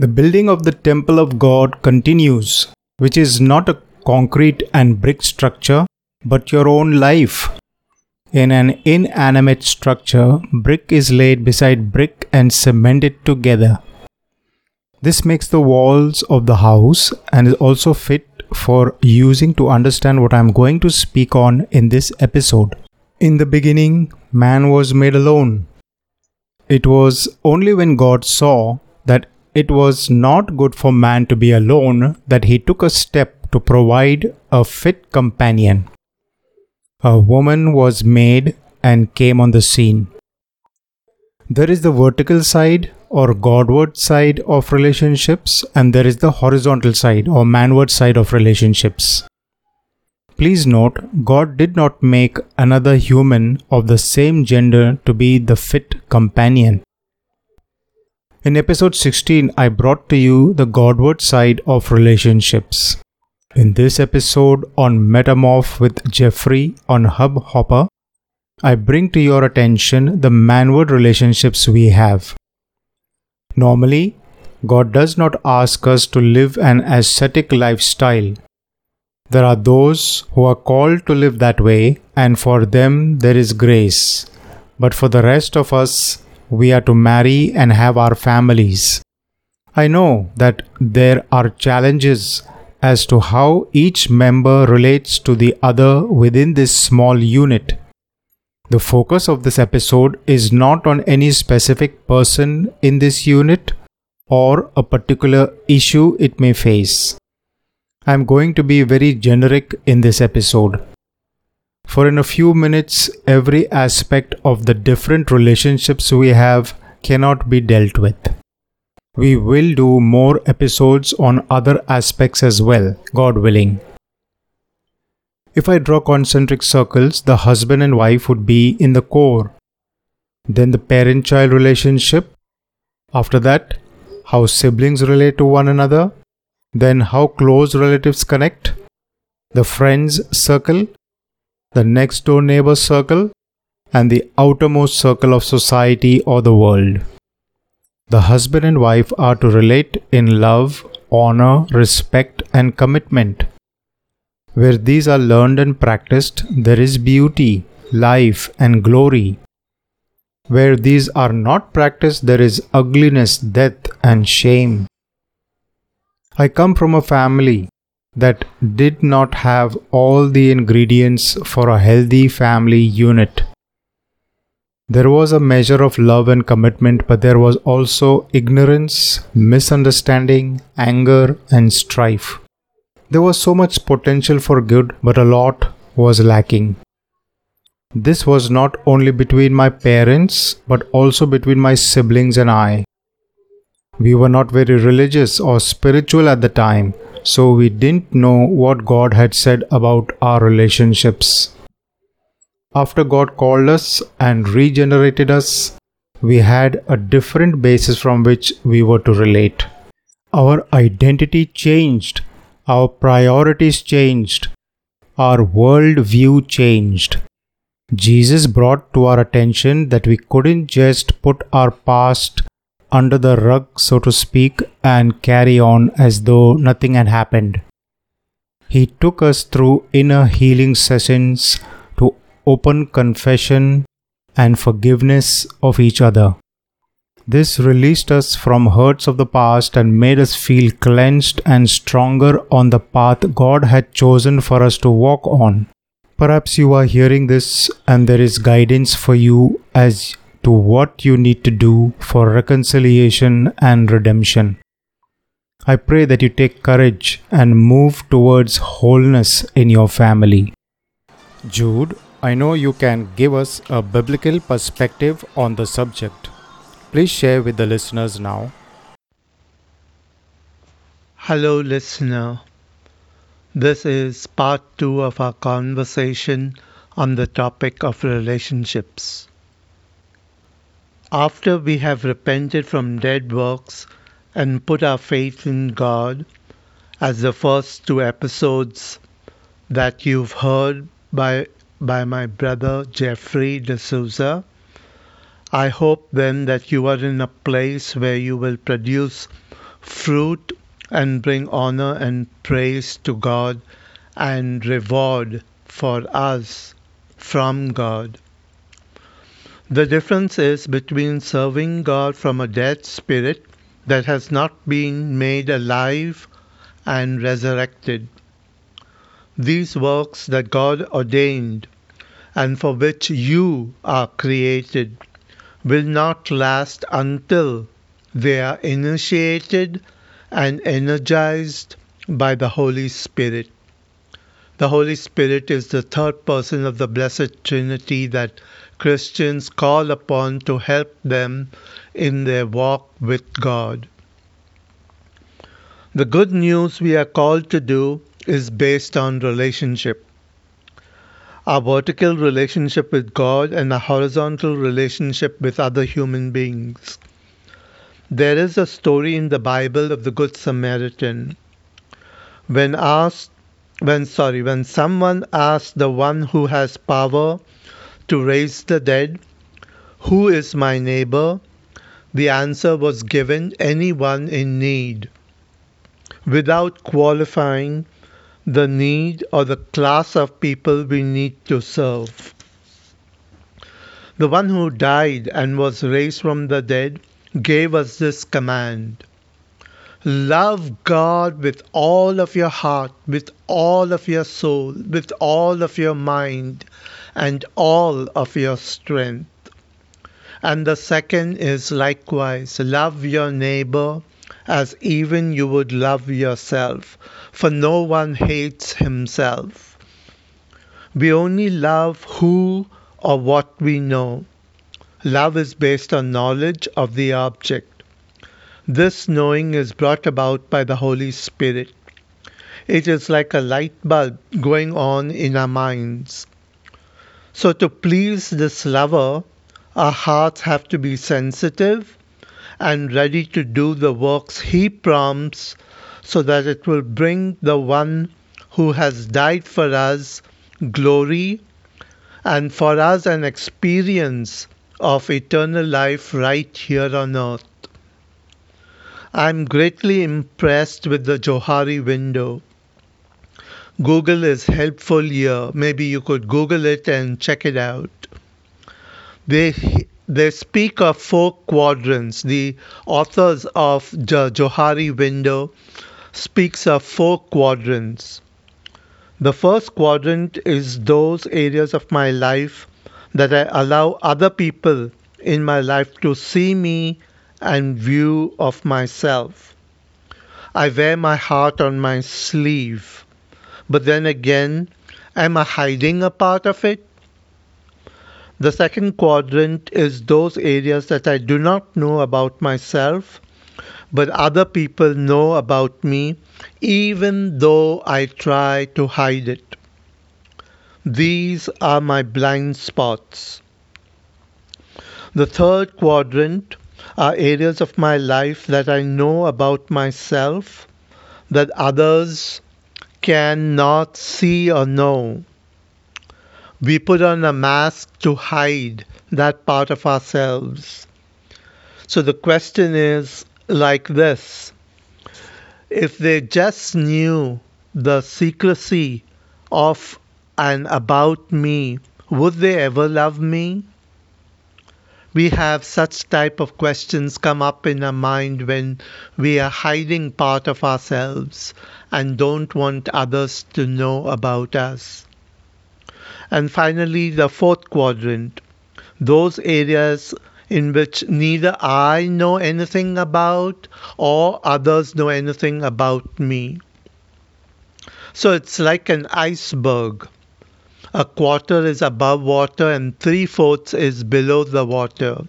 The building of the temple of God continues, which is not a concrete and brick structure, but your own life. In an inanimate structure, brick is laid beside brick and cemented together. This makes the walls of the house and is also fit for using to understand what I am going to speak on in this episode. In the beginning, man was made alone. It was only when God saw that it was not good for man to be alone that he took a step to provide a fit companion. A woman was made and came on the scene. There is the vertical side or Godward side of relationships, and there is the horizontal side or manward side of relationships. Please note, God did not make another human of the same gender to be the fit companion. In episode 16, I brought to you the Godward side of relationships. In this episode on Metamorph with Jeffrey on Hubhopper, I bring to your attention the manward relationships we have. Normally, God does not ask us to live an ascetic lifestyle. There are those who are called to live that way, and for them there is grace. But for the rest of us, we are to marry and have our families. I know that there are challenges as to how each member relates to the other within this small unit. The focus of this episode is not on any specific person in this unit or a particular issue it may face. I am going to be very generic in this episode. For in a few minutes, every aspect of the different relationships we have cannot be dealt with. We will do more episodes on other aspects as well, God willing. If I draw concentric circles, the husband and wife would be in the core. Then the parent child relationship. After that, how siblings relate to one another. Then how close relatives connect. The friends circle. The next door neighbor circle. And the outermost circle of society or the world. The husband and wife are to relate in love, honor, respect, and commitment. Where these are learned and practiced, there is beauty, life, and glory. Where these are not practiced, there is ugliness, death, and shame. I come from a family that did not have all the ingredients for a healthy family unit. There was a measure of love and commitment, but there was also ignorance, misunderstanding, anger, and strife. There was so much potential for good, but a lot was lacking. This was not only between my parents, but also between my siblings and I. We were not very religious or spiritual at the time, so we didn't know what God had said about our relationships. After God called us and regenerated us, we had a different basis from which we were to relate. Our identity changed our priorities changed, our world view changed. Jesus brought to our attention that we couldn't just put our past under the rug, so to speak, and carry on as though nothing had happened. He took us through inner healing sessions to open confession and forgiveness of each other. This released us from hurts of the past and made us feel cleansed and stronger on the path God had chosen for us to walk on. Perhaps you are hearing this and there is guidance for you as to what you need to do for reconciliation and redemption. I pray that you take courage and move towards wholeness in your family. Jude, I know you can give us a biblical perspective on the subject. Please share with the listeners now. Hello, listener. This is part two of our conversation on the topic of relationships. After we have repented from dead works and put our faith in God, as the first two episodes that you've heard by, by my brother Jeffrey D'Souza, I hope then that you are in a place where you will produce fruit and bring honor and praise to God and reward for us from God. The difference is between serving God from a dead spirit that has not been made alive and resurrected. These works that God ordained and for which you are created will not last until they are initiated and energized by the Holy Spirit. The Holy Spirit is the third person of the Blessed Trinity that Christians call upon to help them in their walk with God. The good news we are called to do is based on relationship. Our vertical relationship with God and a horizontal relationship with other human beings. There is a story in the Bible of the Good Samaritan. When asked, when sorry, when someone asked the one who has power to raise the dead, Who is my neighbor? The answer was given anyone in need, without qualifying the need or the class of people we need to serve. The one who died and was raised from the dead gave us this command Love God with all of your heart, with all of your soul, with all of your mind, and all of your strength. And the second is likewise love your neighbor as even you would love yourself, for no one hates himself. We only love who or what we know. Love is based on knowledge of the object. This knowing is brought about by the Holy Spirit. It is like a light bulb going on in our minds. So, to please this lover, our hearts have to be sensitive and ready to do the works he prompts so that it will bring the one who has died for us glory and for us an experience of eternal life right here on earth. I'm greatly impressed with the Johari window. Google is helpful here. Maybe you could Google it and check it out. They, they speak of four quadrants. The authors of the Johari window speaks of four quadrants. The first quadrant is those areas of my life that I allow other people in my life to see me and view of myself. I wear my heart on my sleeve. But then again, am I hiding a part of it? The second quadrant is those areas that I do not know about myself, but other people know about me, even though I try to hide it. These are my blind spots. The third quadrant are areas of my life that I know about myself that others cannot see or know. We put on a mask to hide that part of ourselves. So the question is like this if they just knew the secrecy of and about me, would they ever love me? We have such type of questions come up in our mind when we are hiding part of ourselves and don't want others to know about us. And finally, the fourth quadrant, those areas in which neither I know anything about or others know anything about me. So it's like an iceberg. A quarter is above water and three fourths is below the water,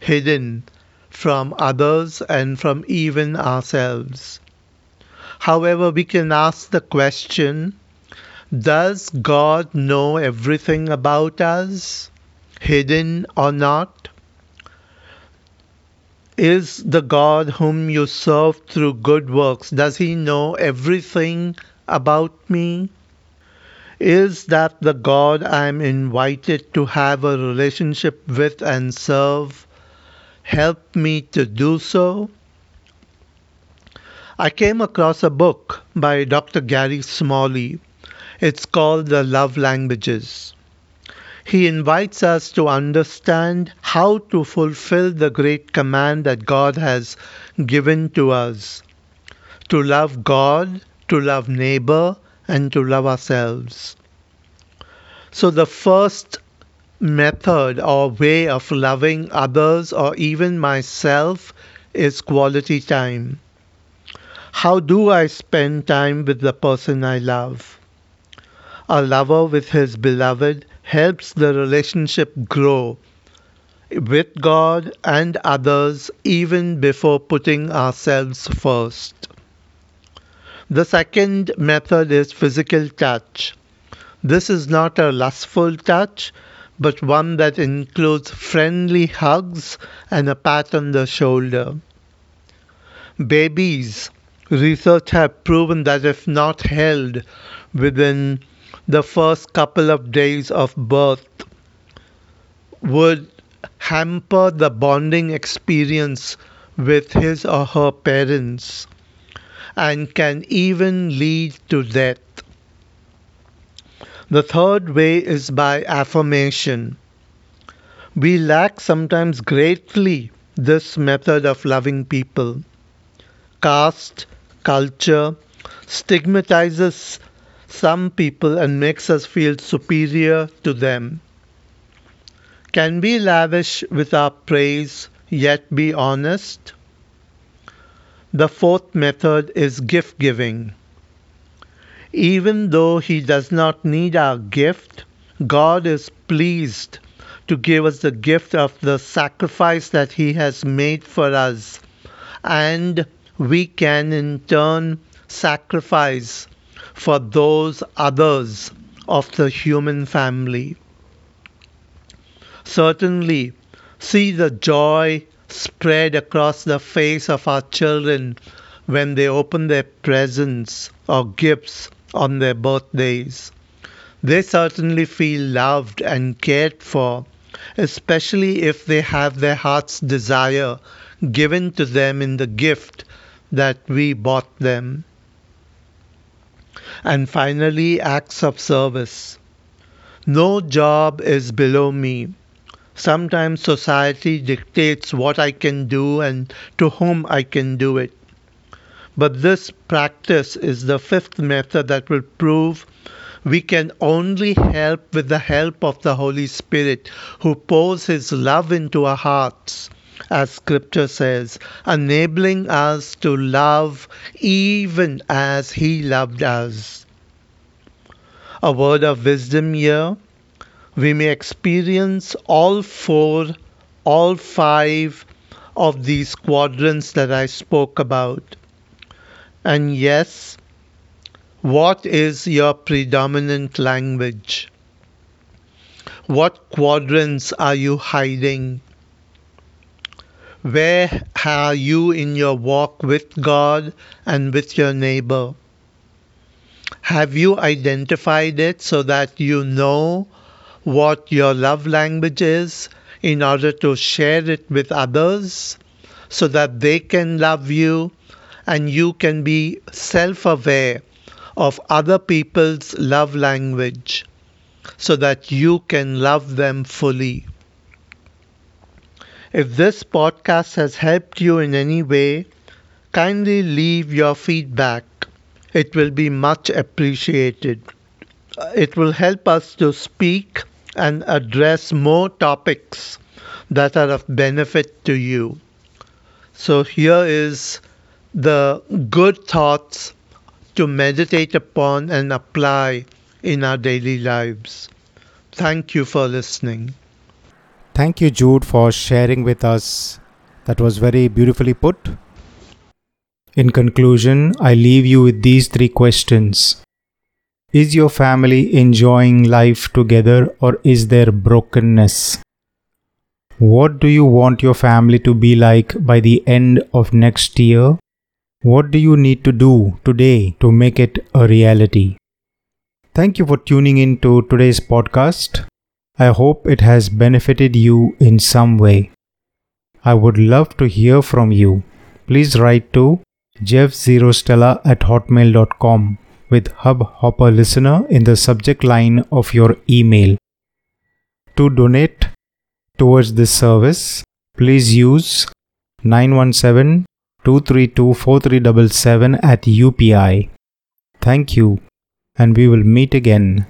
hidden from others and from even ourselves. However, we can ask the question Does God know everything about us, hidden or not? Is the God whom you serve through good works, does he know everything about me? Is that the God I'm invited to have a relationship with and serve? Help me to do so. I came across a book by Dr. Gary Smalley. It's called The Love Languages. He invites us to understand how to fulfill the great command that God has given to us to love God, to love neighbor, and to love ourselves. So, the first method or way of loving others or even myself is quality time. How do I spend time with the person I love? A lover with his beloved helps the relationship grow with God and others even before putting ourselves first. The second method is physical touch. This is not a lustful touch, but one that includes friendly hugs and a pat on the shoulder. Babies Research have proven that if not held within the first couple of days of birth, would hamper the bonding experience with his or her parents and can even lead to death. The third way is by affirmation. We lack sometimes greatly this method of loving people. Caste, culture stigmatizes some people and makes us feel superior to them. Can we lavish with our praise yet be honest? The fourth method is gift giving. Even though He does not need our gift, God is pleased to give us the gift of the sacrifice that He has made for us and we can in turn sacrifice for those others of the human family. Certainly, see the joy spread across the face of our children when they open their presents or gifts on their birthdays. They certainly feel loved and cared for, especially if they have their heart's desire given to them in the gift that we bought them. And finally, acts of service. No job is below me. Sometimes society dictates what I can do and to whom I can do it. But this practice is the fifth method that will prove we can only help with the help of the Holy Spirit who pours His love into our hearts as scripture says, enabling us to love even as he loved us. A word of wisdom here. We may experience all four, all five of these quadrants that I spoke about. And yes, what is your predominant language? What quadrants are you hiding? Where are you in your walk with God and with your neighbor? Have you identified it so that you know what your love language is in order to share it with others so that they can love you and you can be self aware of other people's love language so that you can love them fully? If this podcast has helped you in any way, kindly leave your feedback. It will be much appreciated. Uh, it will help us to speak and address more topics that are of benefit to you. So, here is the good thoughts to meditate upon and apply in our daily lives. Thank you for listening. Thank you, Jude, for sharing with us. That was very beautifully put. In conclusion, I leave you with these three questions Is your family enjoying life together or is there brokenness? What do you want your family to be like by the end of next year? What do you need to do today to make it a reality? Thank you for tuning in to today's podcast. I hope it has benefited you in some way. I would love to hear from you. Please write to jeff0stella at hotmail.com with Hubhopper listener in the subject line of your email. To donate towards this service, please use 917 232 4377 at UPI. Thank you, and we will meet again